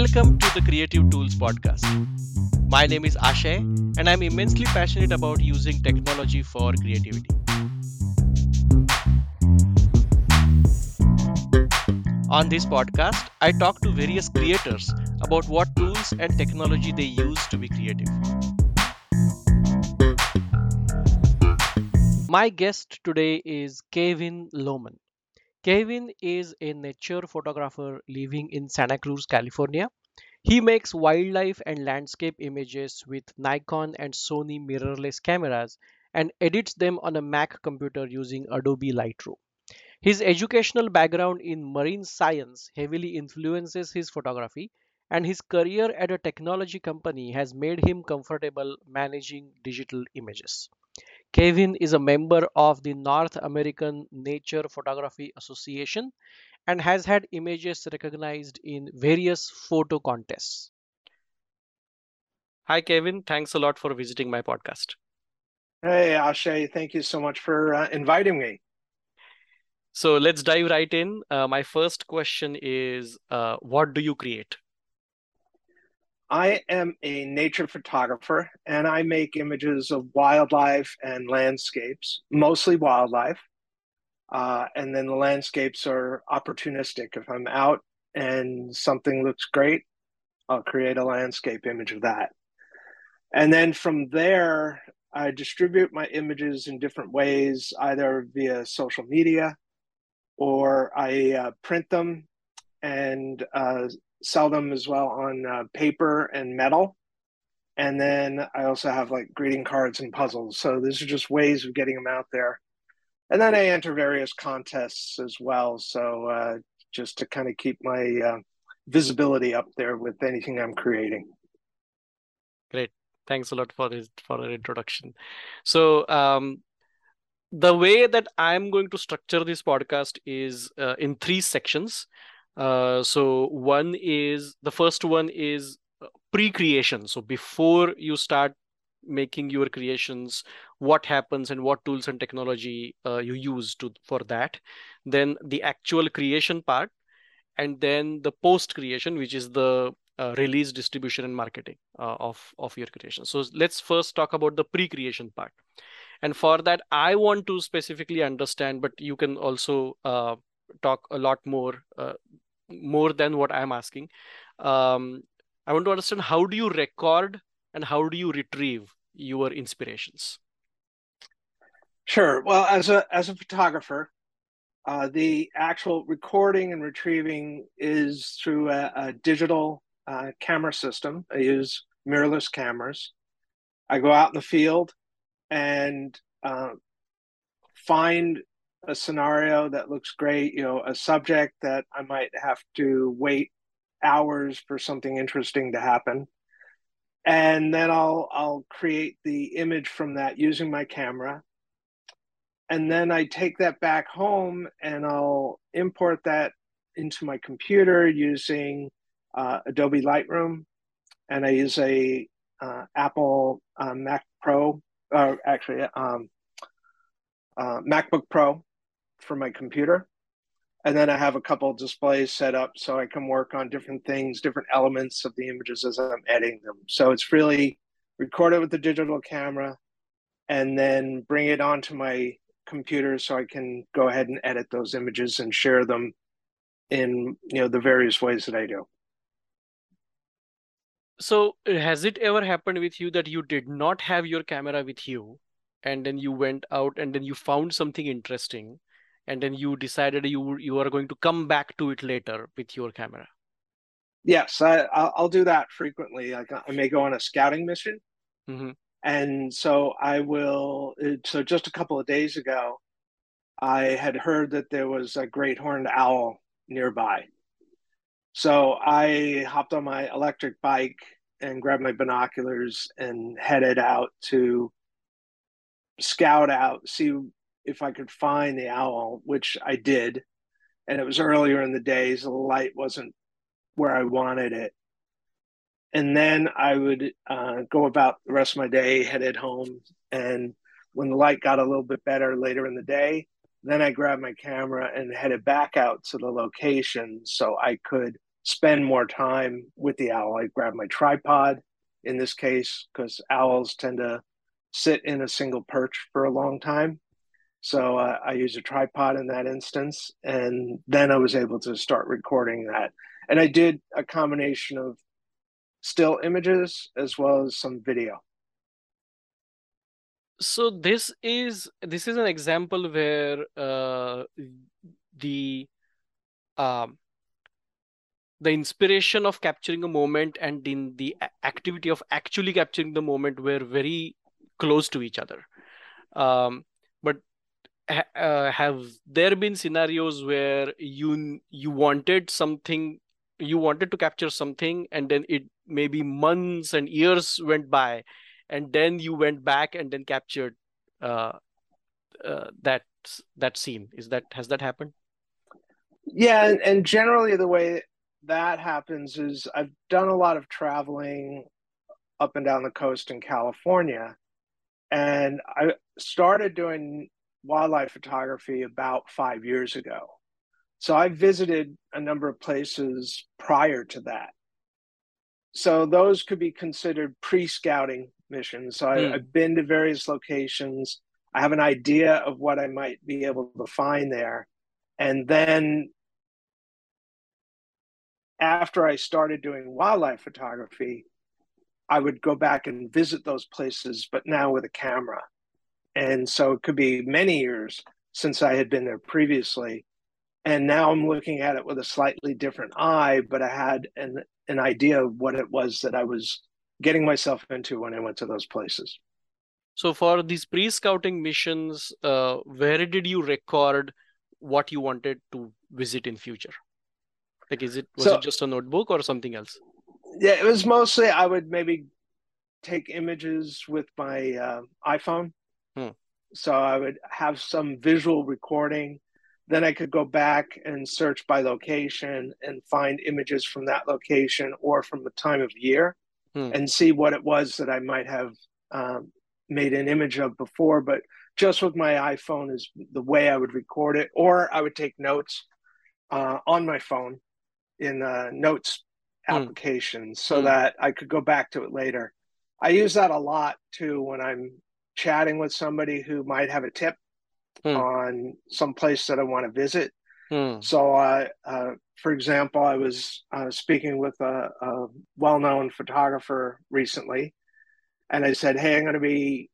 Welcome to the Creative Tools Podcast. My name is Ashay, and I'm immensely passionate about using technology for creativity. On this podcast, I talk to various creators about what tools and technology they use to be creative. My guest today is Kevin Lohman. Kevin is a nature photographer living in Santa Cruz, California. He makes wildlife and landscape images with Nikon and Sony mirrorless cameras and edits them on a Mac computer using Adobe Lightroom. His educational background in marine science heavily influences his photography, and his career at a technology company has made him comfortable managing digital images. Kevin is a member of the North American Nature Photography Association and has had images recognized in various photo contests. Hi, Kevin. Thanks a lot for visiting my podcast. Hey, Ashay. Thank you so much for uh, inviting me. So let's dive right in. Uh, my first question is uh, What do you create? I am a nature photographer and I make images of wildlife and landscapes, mostly wildlife. Uh, and then the landscapes are opportunistic. If I'm out and something looks great, I'll create a landscape image of that. And then from there, I distribute my images in different ways, either via social media or I uh, print them and uh, sell them as well on uh, paper and metal. And then I also have like greeting cards and puzzles. So these are just ways of getting them out there. And then I enter various contests as well. So uh, just to kind of keep my uh, visibility up there with anything I'm creating. Great. Thanks a lot for this for the introduction. So um, the way that I'm going to structure this podcast is uh, in three sections. Uh, so one is the first one is uh, pre-creation. So before you start making your creations, what happens and what tools and technology uh, you use to for that. Then the actual creation part, and then the post-creation, which is the uh, release, distribution, and marketing uh, of of your creation. So let's first talk about the pre-creation part. And for that, I want to specifically understand, but you can also uh, talk a lot more uh, more than what i'm asking. Um, i want to understand how do you record and how do you retrieve your inspirations? Sure. Well as a as a photographer uh, the actual recording and retrieving is through a, a digital uh, camera system. I use mirrorless cameras. I go out in the field and uh, find a scenario that looks great, you know, a subject that I might have to wait hours for something interesting to happen. And then I'll I'll create the image from that using my camera. And then I take that back home and I'll import that into my computer using uh, Adobe Lightroom. And I use a uh, Apple uh, Mac Pro, actually um, uh, MacBook Pro for my computer. And then I have a couple displays set up so I can work on different things, different elements of the images as I'm editing them. So it's really record it with the digital camera and then bring it onto my computer so I can go ahead and edit those images and share them in you know the various ways that I do. So has it ever happened with you that you did not have your camera with you and then you went out and then you found something interesting and then you decided you you are going to come back to it later with your camera. Yes i i'll do that frequently. Like i may go on a scouting mission. Mm-hmm. and so i will so just a couple of days ago i had heard that there was a great horned owl nearby. So i hopped on my electric bike and grabbed my binoculars and headed out to scout out see if I could find the owl, which I did, and it was earlier in the days, the light wasn't where I wanted it. And then I would uh, go about the rest of my day, headed home. And when the light got a little bit better later in the day, then I grabbed my camera and headed back out to the location so I could spend more time with the owl. I grabbed my tripod in this case because owls tend to sit in a single perch for a long time. So uh, I used a tripod in that instance, and then I was able to start recording that. And I did a combination of still images as well as some video. So this is this is an example where uh, the um, the inspiration of capturing a moment and in the activity of actually capturing the moment were very close to each other. Um, but uh, have there been scenarios where you you wanted something you wanted to capture something and then it maybe months and years went by and then you went back and then captured uh, uh, that that scene. Is that has that happened? Yeah and, and generally the way that happens is i've done a lot of traveling up and down the coast in california and i started doing wildlife photography about five years ago so I visited a number of places prior to that. So those could be considered pre scouting missions. So I, mm. I've been to various locations. I have an idea of what I might be able to find there. And then after I started doing wildlife photography, I would go back and visit those places, but now with a camera. And so it could be many years since I had been there previously and now I'm looking at it with a slightly different eye, but I had an an idea of what it was that I was getting myself into when I went to those places. So for these pre-scouting missions, uh, where did you record what you wanted to visit in future? Like, is it was so, it just a notebook or something else? Yeah, it was mostly I would maybe take images with my uh, iPhone. Hmm. So I would have some visual recording then I could go back and search by location and find images from that location or from the time of year hmm. and see what it was that I might have um, made an image of before. But just with my iPhone is the way I would record it, or I would take notes uh, on my phone in uh, notes hmm. applications so hmm. that I could go back to it later. I use that a lot too when I'm chatting with somebody who might have a tip hmm. on some place that I want to visit. Hmm. So, uh, uh, for example, I was uh, speaking with a, a well known photographer recently, and I said, Hey, I'm going to be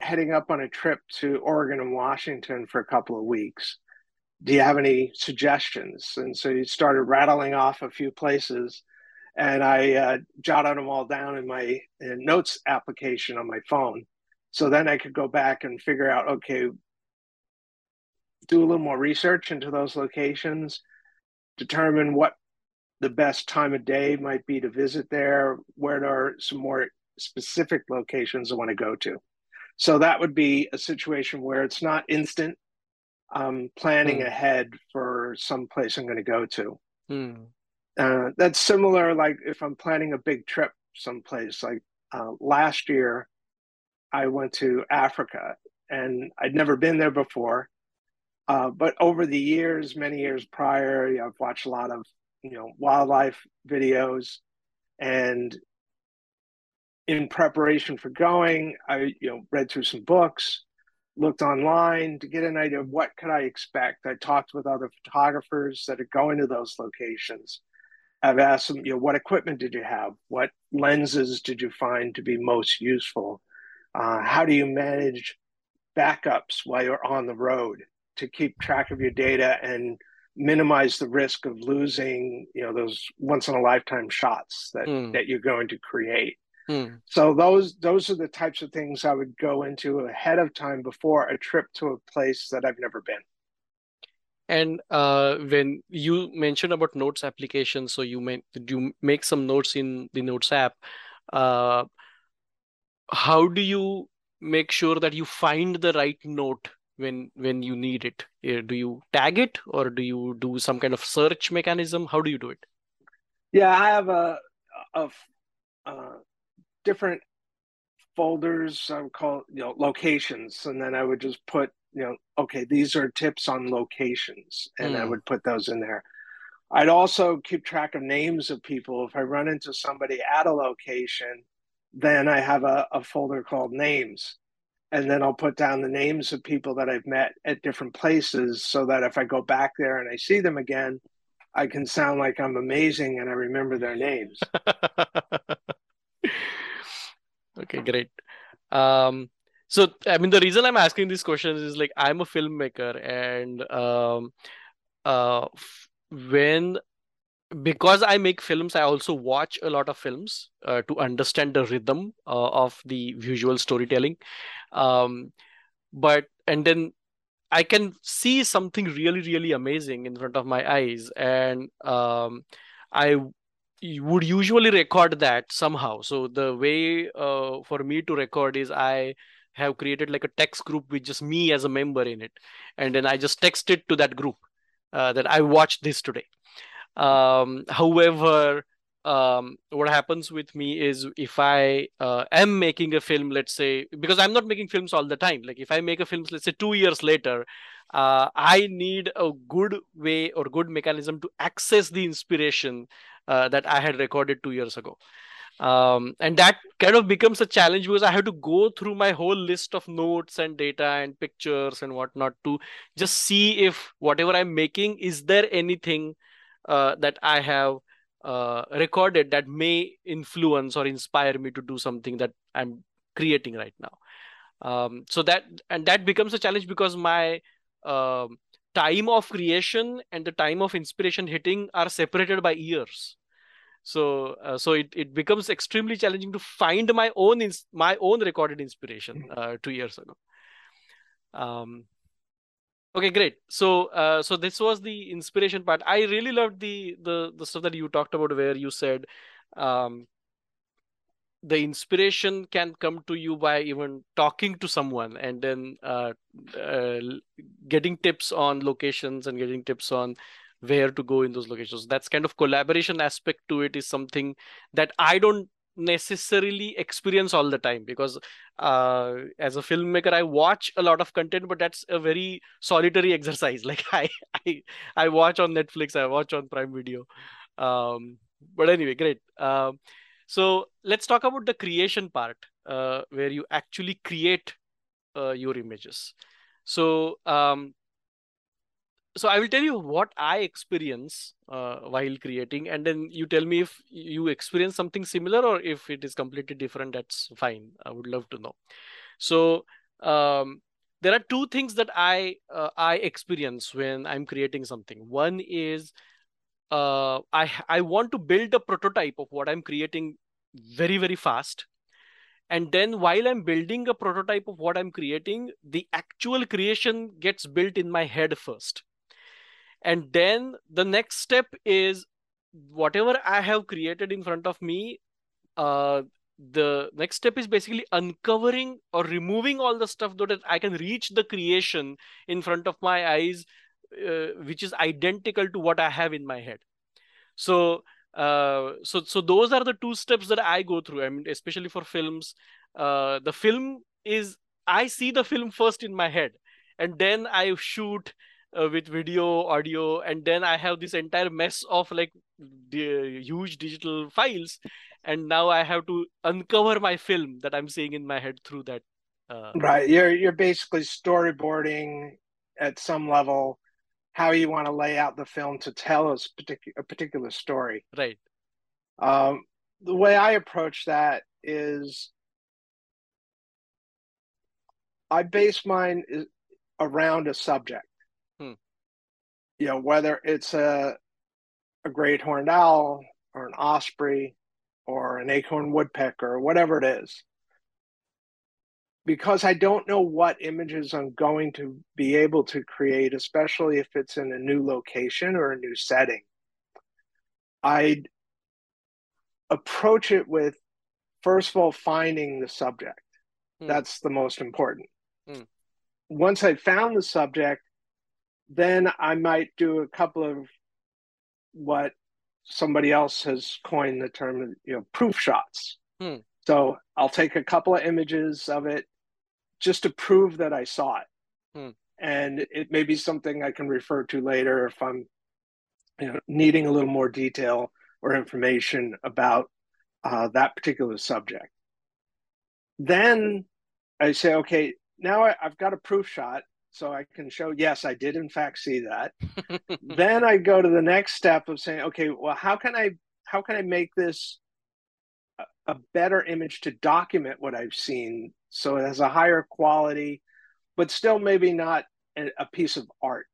heading up on a trip to Oregon and Washington for a couple of weeks. Do you have any suggestions? And so he started rattling off a few places, and I uh, jotted them all down in my in notes application on my phone. So then I could go back and figure out, okay, do a little more research into those locations, determine what the best time of day might be to visit there, where there are some more specific locations I want to go to. So that would be a situation where it's not instant. Um, planning mm. ahead for some place I'm going to go to. Mm. Uh, that's similar, like if I'm planning a big trip someplace. Like uh, last year, I went to Africa and I'd never been there before. Uh, but over the years, many years prior, you know, I've watched a lot of you know wildlife videos, and in preparation for going, I you know read through some books, looked online to get an idea of what could I expect. I talked with other photographers that are going to those locations. I've asked them, you know, what equipment did you have? What lenses did you find to be most useful? Uh, how do you manage backups while you're on the road? to keep track of your data and minimize the risk of losing you know those once in a lifetime shots that mm. that you're going to create mm. so those those are the types of things i would go into ahead of time before a trip to a place that i've never been and uh, when you mentioned about notes application so you may you make some notes in the notes app uh, how do you make sure that you find the right note when when you need it uh, do you tag it or do you do some kind of search mechanism how do you do it yeah i have a of uh, different folders i would call you know locations and then i would just put you know okay these are tips on locations and mm. i hmm. would put those in there I'd also keep track of names of people. If I run into somebody at a location, then I have a, a folder called names. And then I'll put down the names of people that I've met at different places so that if I go back there and I see them again, I can sound like I'm amazing and I remember their names. okay, great. Um, so, I mean, the reason I'm asking these questions is like I'm a filmmaker, and um, uh, when because I make films, I also watch a lot of films uh, to understand the rhythm uh, of the visual storytelling. Um, but and then I can see something really, really amazing in front of my eyes, and um, I would usually record that somehow. So the way uh, for me to record is I have created like a text group with just me as a member in it, and then I just text it to that group uh, that I watched this today. Um, however, um, what happens with me is if I uh, am making a film, let's say, because I'm not making films all the time. Like if I make a film, let's say two years later, uh, I need a good way or good mechanism to access the inspiration uh, that I had recorded two years ago. Um, and that kind of becomes a challenge because I have to go through my whole list of notes and data and pictures and whatnot to just see if whatever I'm making is there anything uh, that I have uh, recorded that may influence or inspire me to do something that I'm creating right now. Um, so that and that becomes a challenge because my uh, time of creation and the time of inspiration hitting are separated by years. So uh, so it, it becomes extremely challenging to find my own ins- my own recorded inspiration mm-hmm. uh, two years ago. Um, Okay, great. So, uh, so this was the inspiration part. I really loved the the the stuff that you talked about, where you said, um, the inspiration can come to you by even talking to someone, and then uh, uh, getting tips on locations and getting tips on where to go in those locations. That's kind of collaboration aspect to it is something that I don't necessarily experience all the time because uh, as a filmmaker i watch a lot of content but that's a very solitary exercise. Like i i, I watch on netflix i watch on prime video. Um, but anyway great. Um, so let's talk about the creation part uh, where you actually create uh, your images. So um, so i will tell you what i experience uh, while creating and then you tell me if you experience something similar or if it is completely different that's fine. I would love to know. So um, there are two things that i uh, i experience when i'm creating something. One is uh, i i want to build a prototype of what i'm creating very very fast. And then while i'm building a prototype of what i'm creating the actual creation gets built in my head first and then the next step is whatever i have created in front of me uh the next step is basically uncovering or removing all the stuff so that i can reach the creation in front of my eyes uh, which is identical to what i have in my head. So uh, so so those are the two steps that i go through. I mean especially for films uh, the film is i see the film first in my head and then i shoot uh, with video audio and then i have this entire mess of like the huge digital files and now i have to uncover my film that i'm seeing in my head through that uh... right. You're you're basically storyboarding at some level how you want to lay out the film to tell a particular a particular story. Right. Um, the way i approach that is i base mine around a subject you know, whether it's a a great horned owl or an osprey or an acorn woodpecker or whatever it is. Because I don't know what images I'm going to be able to create, especially if it's in a new location or a new setting, I'd approach it with first of all finding the subject. Hmm. That's the most important. Hmm. Once I found the subject, then I might do a couple of what somebody else has coined the term, you know, proof shots. Hmm. So I'll take a couple of images of it just to prove that I saw it. Hmm. And it may be something I can refer to later if I'm you know, needing a little more detail or information about uh, that particular subject. Then I say, okay, now I, I've got a proof shot so I can show, yes, I did in fact see that. then I go to the next step of saying, okay, well, how can I how can I make this a, a better image to document what I've seen so it has a higher quality, but still maybe not a, a piece of art.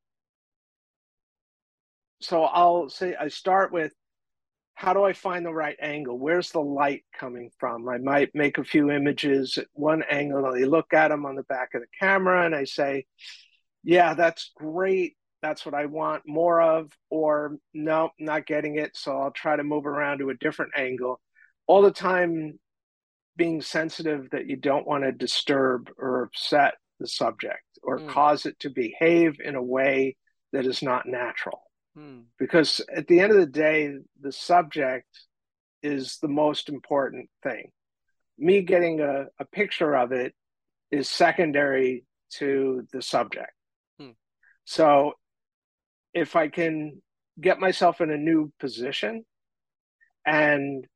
So I'll say I start with how do I find the right angle? Where's the light coming from? I might make a few images at one angle. I look at them on the back of the camera and I say, yeah, that's great. That's what I want more of. Or no, not getting it. So I'll try to move around to a different angle. All the time being sensitive that you don't want to disturb or upset the subject or mm. cause it to behave in a way that is not natural. Hmm. Because at the end of the day, the subject is the most important thing. Me getting a, a picture of it is secondary to the subject. Hmm. So if I can get myself in a new position and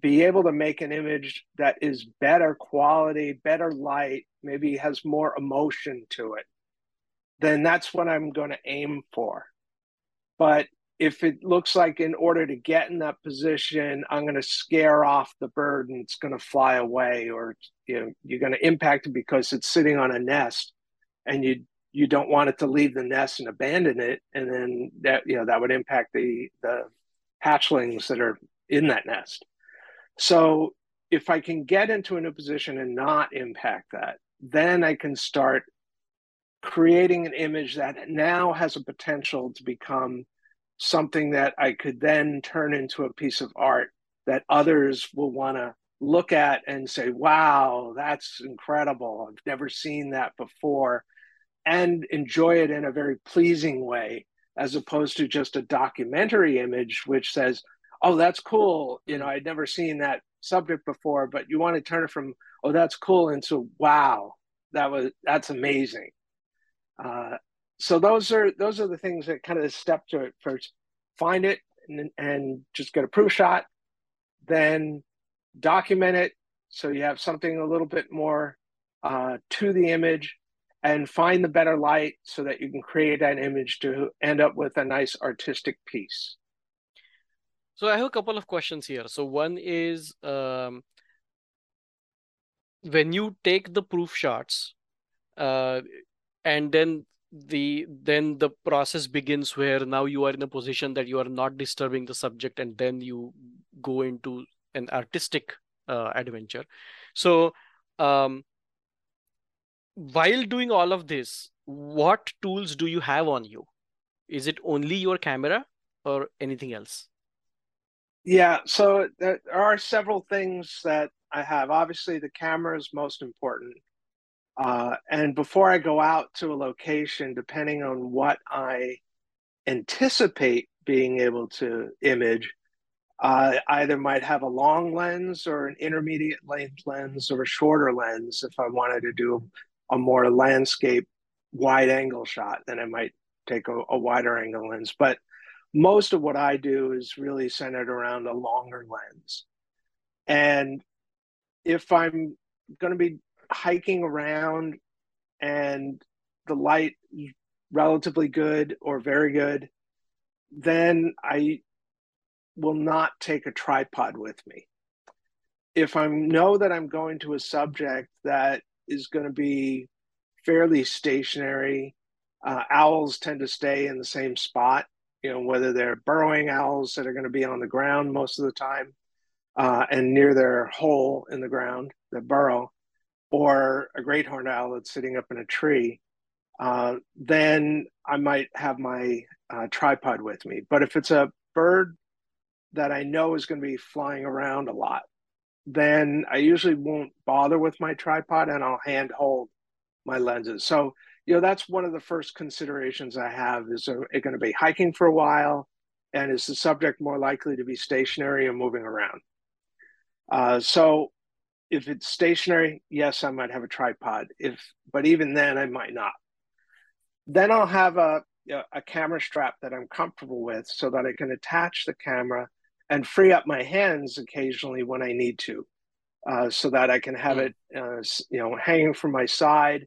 be able to make an image that is better quality, better light, maybe has more emotion to it, then that's what I'm going to aim for. But if it looks like in order to get in that position, I'm going to scare off the bird and it's going to fly away, or you know, you're going to impact it because it's sitting on a nest, and you you don't want it to leave the nest and abandon it, and then that you know that would impact the the hatchlings that are in that nest. So if I can get into a new position and not impact that, then I can start creating an image that now has a potential to become something that I could then turn into a piece of art that others will want to look at and say, wow, that's incredible. I've never seen that before, and enjoy it in a very pleasing way, as opposed to just a documentary image which says, oh, that's cool. You know, I'd never seen that subject before, but you want to turn it from, oh, that's cool into, wow, that was, that's amazing. Uh, so those are those are the things that kind of step to it first. Find it and, and just get a proof shot, then document it so you have something a little bit more uh, to the image, and find the better light so that you can create an image to end up with a nice artistic piece. So I have a couple of questions here. So one is um, when you take the proof shots, uh, and then the then the process begins where now you are in a position that you are not disturbing the subject and then you go into an artistic uh, adventure. So um, while doing all of this what tools do you have on you? Is it only your camera or anything else? Yeah so there are several things that i have. Obviously the camera is most important uh, and before I go out to a location, depending on what I anticipate being able to image, I either might have a long lens or an intermediate length lens or a shorter lens if I wanted to do a more landscape wide angle shot, then I might take a, a wider angle lens. But most of what I do is really centered around a longer lens. And if I'm going to be hiking around and the light relatively good or very good, then I will not take a tripod with me. If I know that I'm going to a subject that is going to be fairly stationary, uh, owls tend to stay in the same spot, you know, whether they're burrowing owls that are going to be on the ground most of the time uh, and near their hole in the ground, the burrow, or a great horned owl that's sitting up in a tree, uh, then I might have my uh, tripod with me. But if it's a bird that I know is going to be flying around a lot, then I usually won't bother with my tripod and I'll hand hold my lenses. So, you know, that's one of the first considerations I have is it going to be hiking for a while? And is the subject more likely to be stationary or moving around? Uh, so if it's stationary, yes, I might have a tripod. If but even then I might not. Then I'll have a a camera strap that I'm comfortable with so that I can attach the camera and free up my hands occasionally when I need to, uh, so that I can have mm. it, uh, you know, hanging from my side,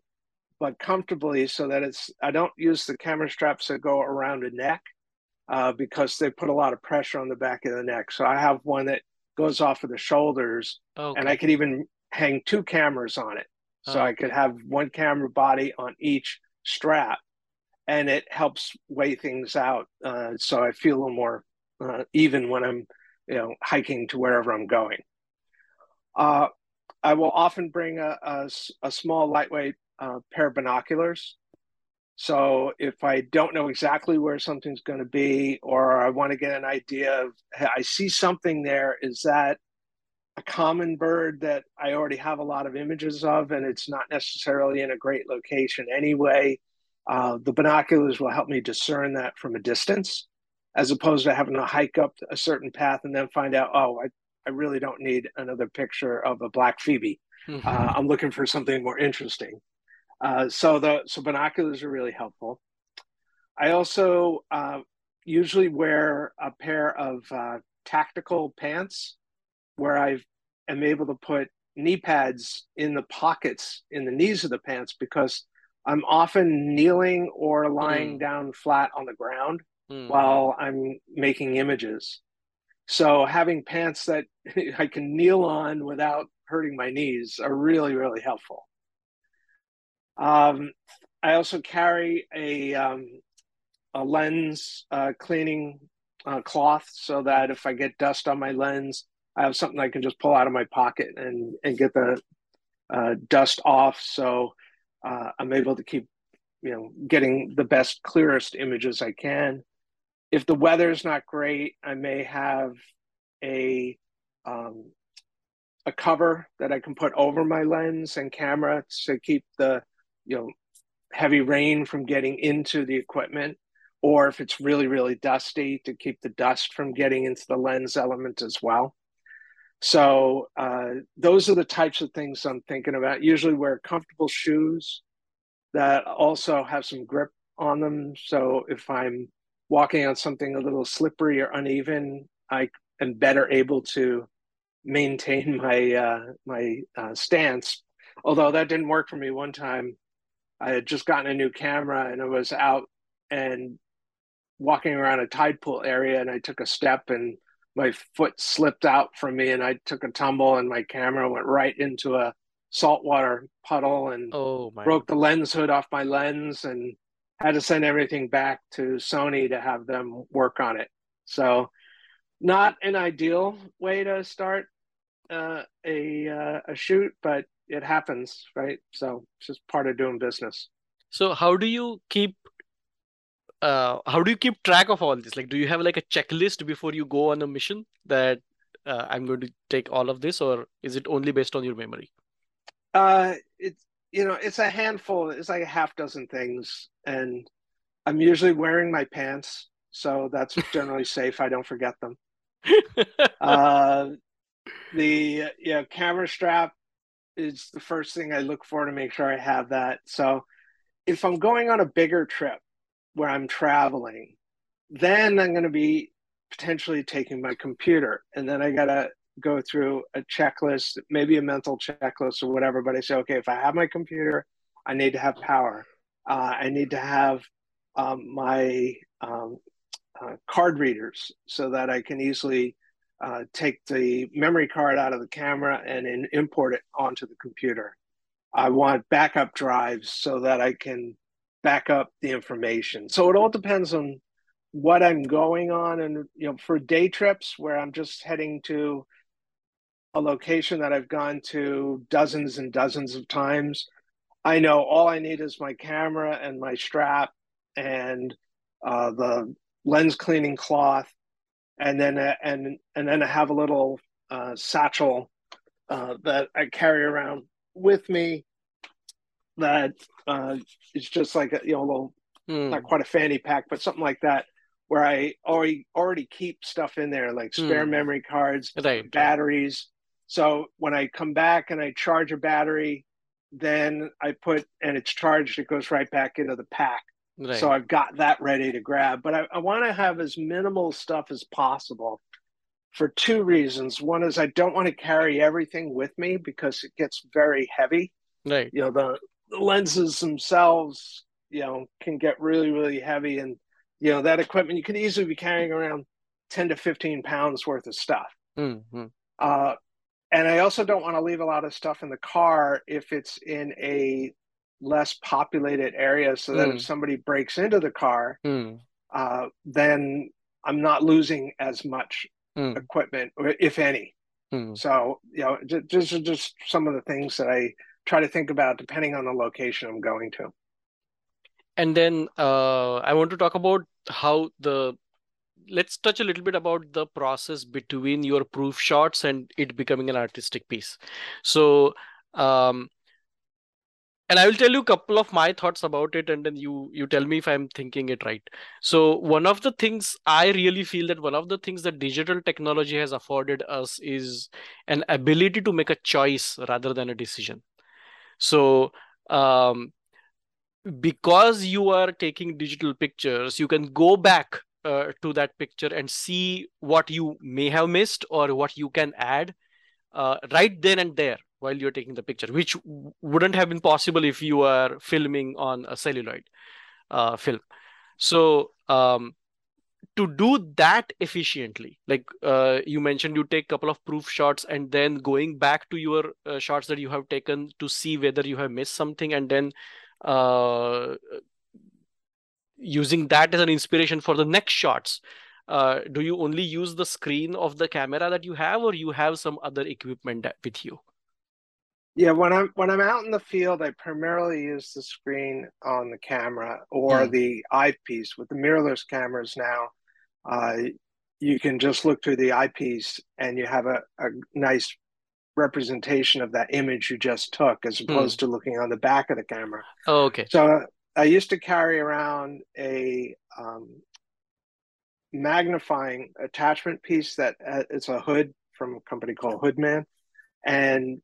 but comfortably so that it's, I don't use the camera straps that go around the neck uh, because they put a lot of pressure on the back of the neck. So I have one that goes off of the shoulders okay. and I could even hang two cameras on it. So oh. I could have one camera body on each strap and it helps weigh things out. Uh, so I feel a little more uh, even when I'm, you know, hiking to wherever I'm going. Uh, I will often bring a, a, a small lightweight uh, pair of binoculars. So if I don't know exactly where something's going to be, or I want to get an idea of, hey, I see something there, is that a common bird that I already have a lot of images of, and it's not necessarily in a great location anyway? Uh, the binoculars will help me discern that from a distance, as opposed to having to hike up a certain path and then find out, oh, I, I really don't need another picture of a black phoebe. Mm-hmm. Uh, I'm looking for something more interesting. Uh, so the so binoculars are really helpful. I also uh, usually wear a pair of uh, tactical pants where I am able to put knee pads in the pockets in the knees of the pants because I'm often kneeling or lying mm. down flat on the ground mm. while I'm making images. So having pants that I can kneel on without hurting my knees are really, really helpful. Um, I also carry a, um, a lens uh, cleaning uh, cloth so that if I get dust on my lens, I have something I can just pull out of my pocket and, and get the uh, dust off. So uh, I'm able to keep, you know, getting the best, clearest images I can. If the weather is not great, I may have a um, a cover that I can put over my lens and camera to keep the, you know, heavy rain from getting into the equipment. Or if it's really, really dusty, to keep the dust from getting into the lens element as well. So uh, those are the types of things I'm thinking about. Usually wear comfortable shoes that also have some grip on them. So if I'm walking on something a little slippery or uneven, I am better able to maintain my uh, my uh, stance. Although that didn't work for me one time, I had just gotten a new camera and I was out and walking around a tide pool area, and I took a step and my foot slipped out from me and I took a tumble and my camera went right into a saltwater puddle and oh, broke the lens hood off my lens and had to send everything back to Sony to have them work on it. So not an ideal way to start uh, a uh, a shoot, but it happens, right? So it's just part of doing business. So how do you keep uh, how do you keep track of all this? Like, do you have like a checklist before you go on a mission that uh, I'm going to take all of this, or is it only based on your memory? Uh, it's you know, it's a handful. It's like a half dozen things, and I'm usually wearing my pants, so that's generally safe. I don't forget them. uh, the you know, camera strap is the first thing I look for to make sure I have that. So if I'm going on a bigger trip, where I'm traveling, then I'm going to be potentially taking my computer. And then I got to go through a checklist, maybe a mental checklist or whatever. But I say, okay, if I have my computer, I need to have power. Uh, I need to have um, my um, uh, card readers so that I can easily uh, take the memory card out of the camera and in, import it onto the computer. I want backup drives so that I can back up the information. So it all depends on what I'm going on. And, you know, for day trips where I'm just heading to a location that I've gone to dozens and dozens of times, I know all I need is my camera and my strap and uh, the lens cleaning cloth. And then, uh, and, and then I have a little uh, satchel uh, that I carry around with me that uh, is just like a, you know a little mm. not quite a fanny pack, but something like that, where I already already keep stuff in there like spare mm. memory cards, right. batteries. So when I come back and I charge a battery, then I put and it's charged, it goes right back into the pack. Right. So I've got that ready to grab, but I, I want to have as minimal stuff as possible for two reasons. One is I don't want to carry everything with me because it gets very heavy. Right. You know, the, the lenses themselves, you know, can get really, really heavy. And, you know, that equipment, you could easily be carrying around 10 to 15 pounds worth of stuff. Mm-hmm. Uh, and I also don't want to leave a lot of stuff in the car if it's in a less populated area so that mm. if somebody breaks into the car, mm. uh, then I'm not losing as much mm. equipment, if any. Mm. So, you know, just, just, just some of the things that I try to think about depending on the location I'm going to. And then uh, I want to talk about how the let's touch a little bit about the process between your proof shots and it becoming an artistic piece. So, um, and i will tell you a couple of my thoughts about it and then you you tell me if i'm thinking it right. So one of the things i really feel that one of the things that digital technology has afforded us is an ability to make a choice rather than a decision. So um, because you are taking digital pictures you can go back uh, to that picture and see what you may have missed or what you can add uh, right then and there while you're taking the picture, which wouldn't have been possible if you are filming on a celluloid uh, film. So um, to do that efficiently, like uh, you mentioned, you take a couple of proof shots and then going back to your uh, shots that you have taken to see whether you have missed something, and then uh, using that as an inspiration for the next shots. Uh, do you only use the screen of the camera that you have, or you have some other equipment with you? Yeah, when I'm when I'm out in the field, I primarily use the screen on the camera or mm. the eyepiece. With the mirrorless cameras now, uh, you can just look through the eyepiece and you have a, a nice representation of that image you just took, as hmm. opposed mm. to looking on the back of the camera. Oh, okay. So I used to carry around a um, magnifying attachment piece that uh, it's a hood from a company called Hoodman, and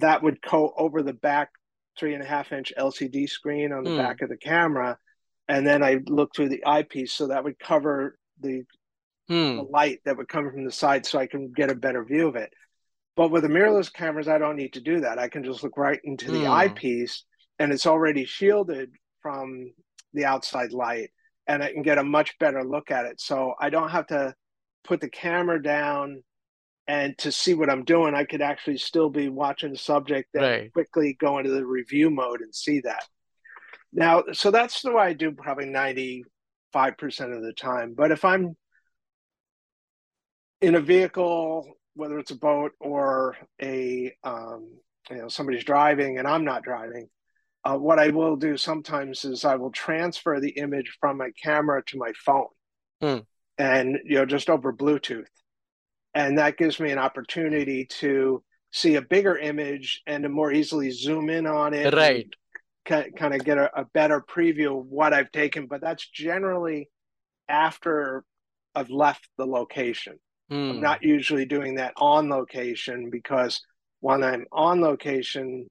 that would go over the back three and a half inch LCD screen on the mm. back of the camera. And then I look through the eyepiece. So that would cover the, mm. the light that would come from the side so I can get a better view of it. But with the mirrorless cameras, I don't need to do that. I can just look right into the mm. eyepiece and it's already shielded from the outside light and I can get a much better look at it. So I don't have to put the camera down and to see what I'm doing, I could actually still be watching the subject and right. quickly go into the review mode and see that. Now, so that's the way I do probably 95% of the time. But if I'm in a vehicle, whether it's a boat or a, um, you know, somebody's driving and I'm not driving, uh, what I will do sometimes is I will transfer the image from my camera to my phone. Hmm. And, you know, just over Bluetooth and that gives me an opportunity to see a bigger image and to more easily zoom in on it right kind of get a, a, better preview of what i've taken but that's generally after i've left the location mm. i'm not usually doing that on location because when i'm on location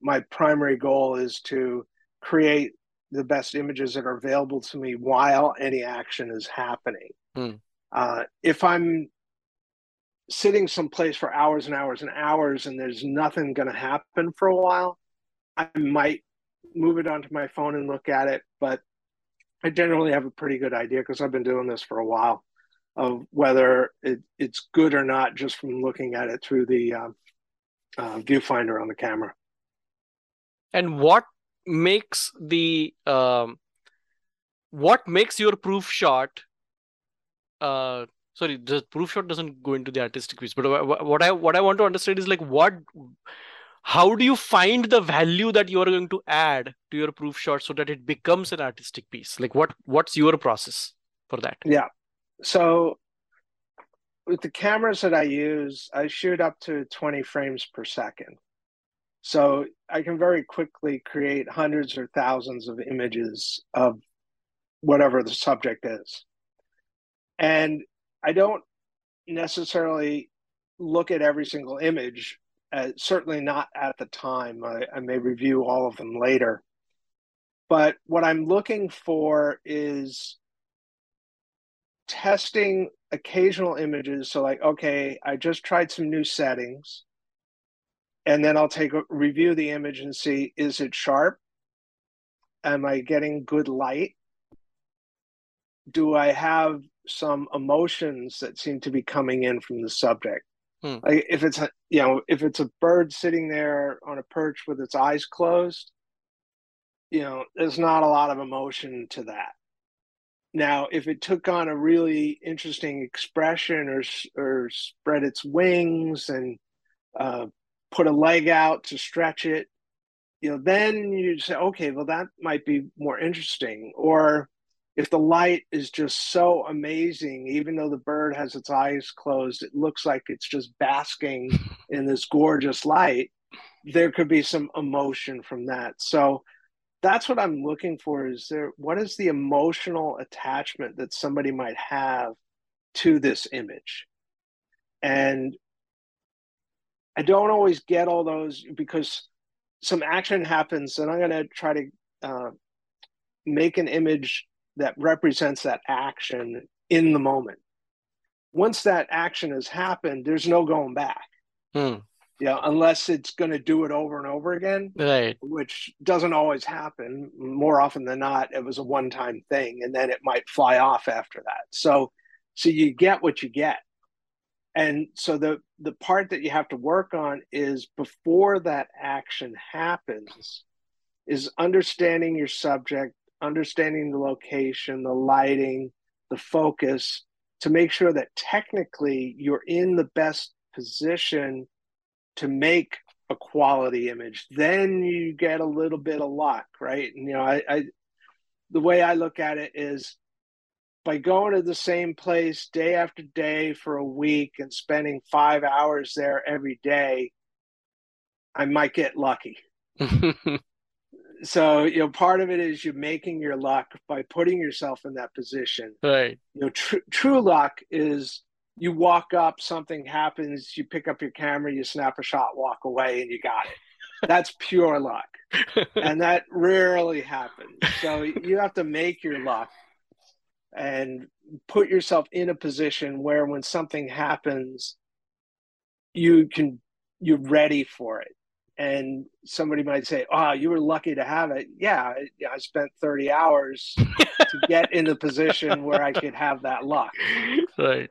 my primary goal is to create the best images that are available to me while any action is happening mm. uh, if i'm sitting someplace for hours and hours and hours and there's nothing going to happen for a while, I might move it onto my phone and look at it. But I generally have a pretty good idea because I've been doing this for a while of whether it, it's good or not just from looking at it through the uh, uh, viewfinder on the camera. And what makes the um, what makes your proof shot uh, sorry the proof shot doesn't go into the artistic piece but what i what i want to understand is like what how do you find the value that you are going to add to your proof shot so that it becomes an artistic piece? Like what what's your process for that? Yeah. So with the cameras that i use i shoot up to 20 frames per second. So i can very quickly create hundreds or thousands of images of whatever the subject is. And I don't necessarily look at every single image, uh, certainly not at the time. I, I, may review all of them later. But what I'm looking for is testing occasional images. So, like, okay, I just tried some new settings, and then I'll take a review the image and see is it sharp? Am I getting good light? Do I have some emotions that seem to be coming in from the subject? Hmm. Like if it's a you know if it's a bird sitting there on a perch with its eyes closed, you know, there's not a lot of emotion to that. Now, if it took on a really interesting expression or or spread its wings and uh, put a leg out to stretch it, you know, then you say, okay, well, that might be more interesting. Or if the light is just so amazing, even though the bird has its eyes closed, it looks like it's just basking in this gorgeous light. There could be some emotion from that. So that's what I'm looking for is there what is the emotional attachment that somebody might have to this image? And I don't always get all those because some action happens and I'm going to try to uh, make an image that represents that action in the moment. Once that action has happened, there's no going back. Hmm you know, unless it's going to do it over and over again, right? Which doesn't always happen. More often than not, it was a one-time thing, and then it might fly off after that. So, so you get what you get, and so the the part that you have to work on is before that action happens, is understanding your subject, understanding the location, the lighting, the focus, to make sure that technically you're in the best position to make a quality image, then you get a little bit of luck, right? And you know, I, I the way I look at it is by going to the same place day after day for a week and spending five hours there every day, I might get lucky. so you know, part of it is you're making your luck by putting yourself in that position. Right. You know, tr- true luck is you walk up, something happens, you pick up your camera, you snap a shot, walk away, and you got it. That's pure luck. and that rarely happens. So you have to make your luck and put yourself in a position where when something happens, you can you're ready for it. And somebody might say, "Oh, you were lucky to have it." Yeah, I spent 30 hours to get in the position where I could have that luck. Right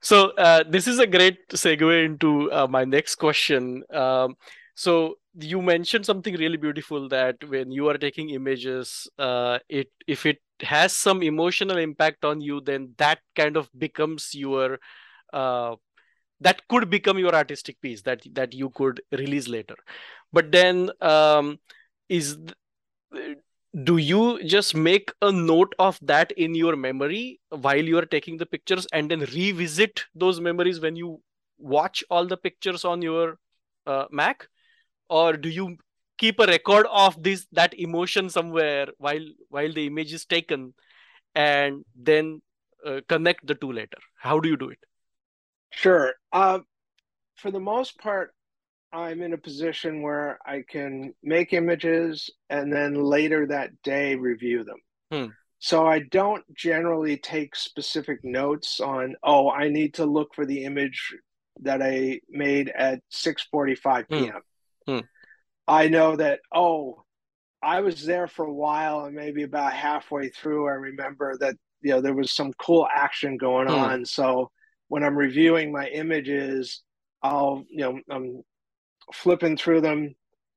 so uh, this is a great segue into uh, my next question um, so you mentioned something really beautiful that when you are taking images uh, it if it has some emotional impact on you then that kind of becomes your uh, that could become your artistic piece that that you could release later. But then um, is do you just make a note of that in your memory while you are taking the pictures and then revisit those memories when you watch all the pictures on your uh, mac? Or do you keep a record of this that emotion somewhere while while the image is taken and then uh, connect the two later? How do you do it sure uh, for the most part I'm in a position where I can make images and then later that day review them. Hmm. So I don't generally take specific notes on, oh, I need to look for the image that I made at 6:45 p.m. Hmm. Hmm. I know that, oh, I was there for a while and maybe about halfway through I remember that you know there was some cool action going hmm. on. So when I'm reviewing my images, I'll you know I'm flipping through them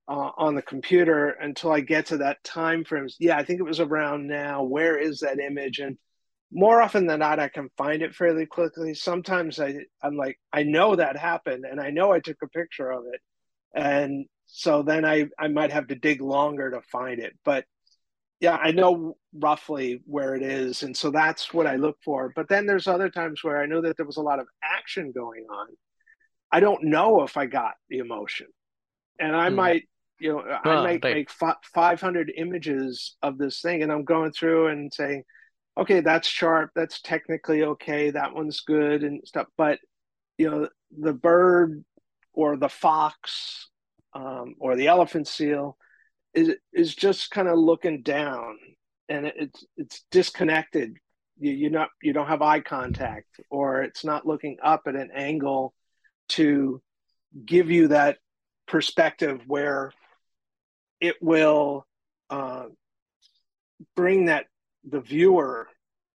uh, on the computer until I get to that time frame. Yeah, I think it was around now. Where is that image? And more often than not, I can find it fairly quickly. Sometimes I, I'm like, I know that happened, and I know I took a picture of it, and so then I, I might have to dig longer to find it. But yeah, I know roughly where it is, and so that's what I look for. But then there's other times where I know that there was a lot of action going on, I don't know if I got the emotion. And I hmm. might, you know, I might right. make 500 images of this thing and I'm going through and saying, okay, that's sharp. That's technically okay. That one's good and stuff. But, you know, the bird or the fox um, or the elephant seal, is is just kind of looking down and it's it's disconnected. You you not you don't have eye contact or it's not looking up at an angle to give you that perspective where it will uh, bring that the viewer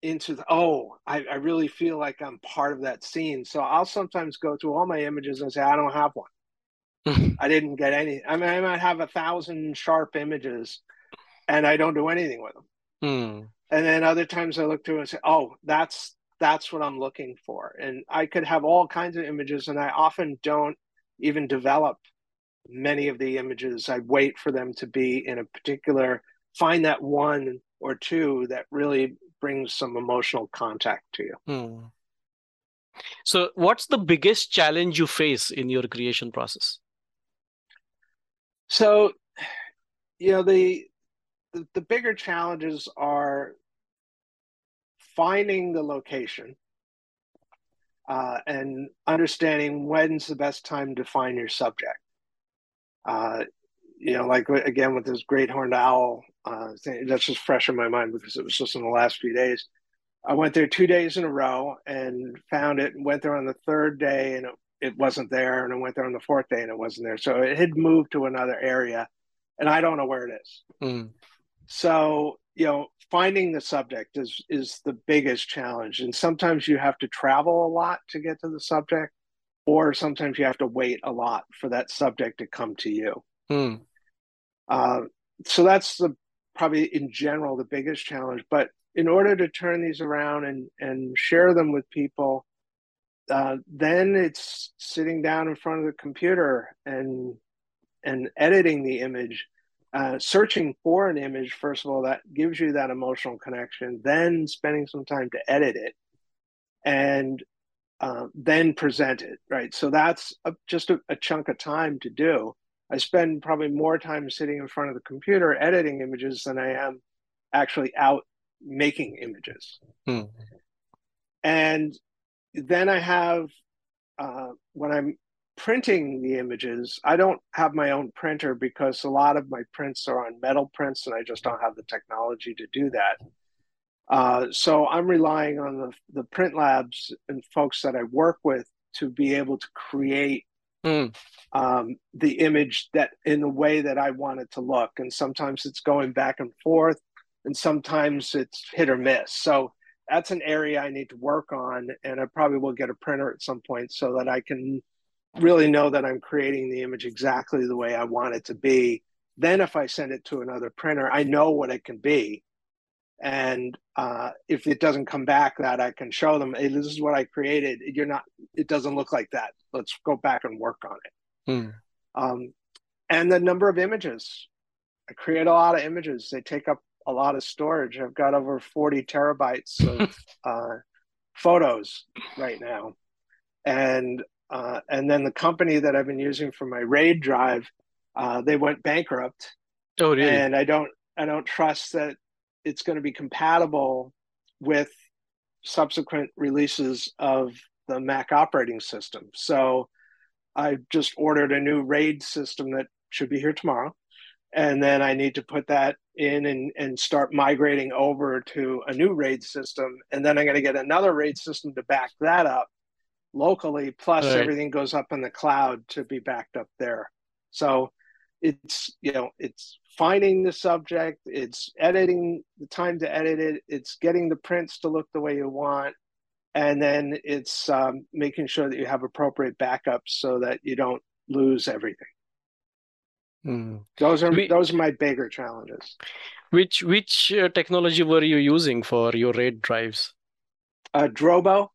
into the, oh I, I really feel like i'm part of that scene. So i'll sometimes go through all my images and say i don't have one I didn't get any. I mean, I might have a thousand sharp images, and I don't do anything with them. Hmm. And then other times I look through and say, "Oh, that's that's what I'm looking for." And I could have all kinds of images, and I often don't even develop many of the images. I wait for them to be in a particular. Find that one or two that really brings some emotional contact to you. Hmm. So, what's the biggest challenge you face in your creation process? So, you know, the, the, the bigger challenges are finding the location uh, and understanding when's the best time to find your subject. Uh, you know, like again with this great horned owl uh, thing, that's just fresh in my mind because it was just in the last few days. I went there two days in a row and found it, and went there on the third day, and it it wasn't there, and I went there on the fourth day and it wasn't there. So it had moved to another area, and I don't know where it is. Mm. So you know, finding the subject is is the biggest challenge, and sometimes you have to travel a lot to get to the subject, or sometimes you have to wait a lot for that subject to come to you. Mm. Uh, so that's the probably in general the biggest challenge. But in order to turn these around and and share them with people uh, then it's sitting down in front of the computer and and editing the image uh, searching for an image first of all that gives you that emotional connection then spending some time to edit it and uh, then present it right? So that's a, just a, a, chunk of time to do. I spend probably more time sitting in front of the computer editing images than i am actually out making images. Hmm. and then I have uh, when I'm printing the images, I don't have my own printer because a lot of my prints are on metal prints, and I just don't have the technology to do that. Uh, so I'm relying on the the print labs and folks that I work with to be able to create mm. um, the image that in the way that I want it to look. And sometimes it's going back and forth, and sometimes it's hit or miss. So that's an area I need to work on, and I probably will get a printer at some point so that I can really know that I'm creating the image exactly the way I want it to be. Then, if I send it to another printer, I know what it can be, and uh, if it doesn't come back, that I can show them, hey, this is what I created. You're not. It doesn't look like that. Let's go back and work on it. Hmm. Um, and the number of images. I create a lot of images. They take up a lot of storage. I've got over 40 terabytes of uh, photos right now. And uh, and then the company that I've been using for my RAID drive, uh, they went bankrupt. Oh, really? And I don't I don't trust that it's going to be compatible with subsequent releases of the Mac operating system. So I just ordered a new RAID system that should be here tomorrow and then I need to put that in and, and start migrating over to a new RAID system. And then I'm going to get another RAID system to back that up locally. Plus, right. everything goes up in the cloud to be backed up there. So it's, you know, it's finding the subject, it's editing the time to edit it, it's getting the prints to look the way you want. And then it's um, making sure that you have appropriate backups so that you don't lose everything. Mm. Those are we, those are my bigger challenges. Which which uh, technology were you using for your RAID drives? Uh, Drobo.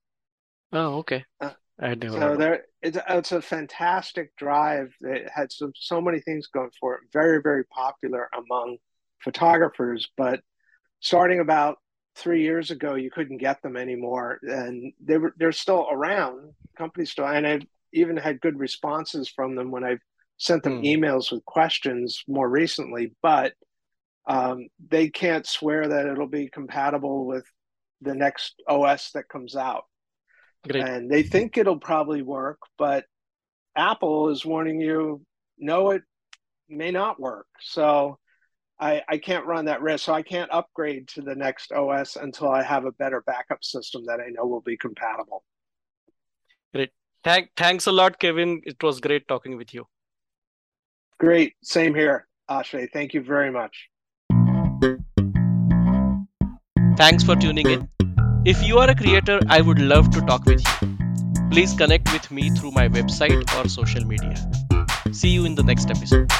Oh, okay. Uh, I never so there, it's it's a fantastic drive. It had so so many things going for it. Very very popular among photographers, but starting about three years ago, you couldn't get them anymore, and they were they're still around. Companies still, and I've even had good responses from them when I've sent them mm. emails with questions more recently, but um, they can't swear that it'll be compatible with the next OS that comes out. Great. And they think it'll probably work, but Apple is warning you, no, it may not work. So I, I can't run that risk. So I can't upgrade to the next OS until I have a better backup system that I know will be compatible. Great. Thank, thanks a lot, Kevin. It was great talking with you. Great. Same here, Ashay. Thank you very much. Thanks for tuning in. If you are a creator, I would love to talk with you. Please connect with me through my website or social media. See you in the next episode.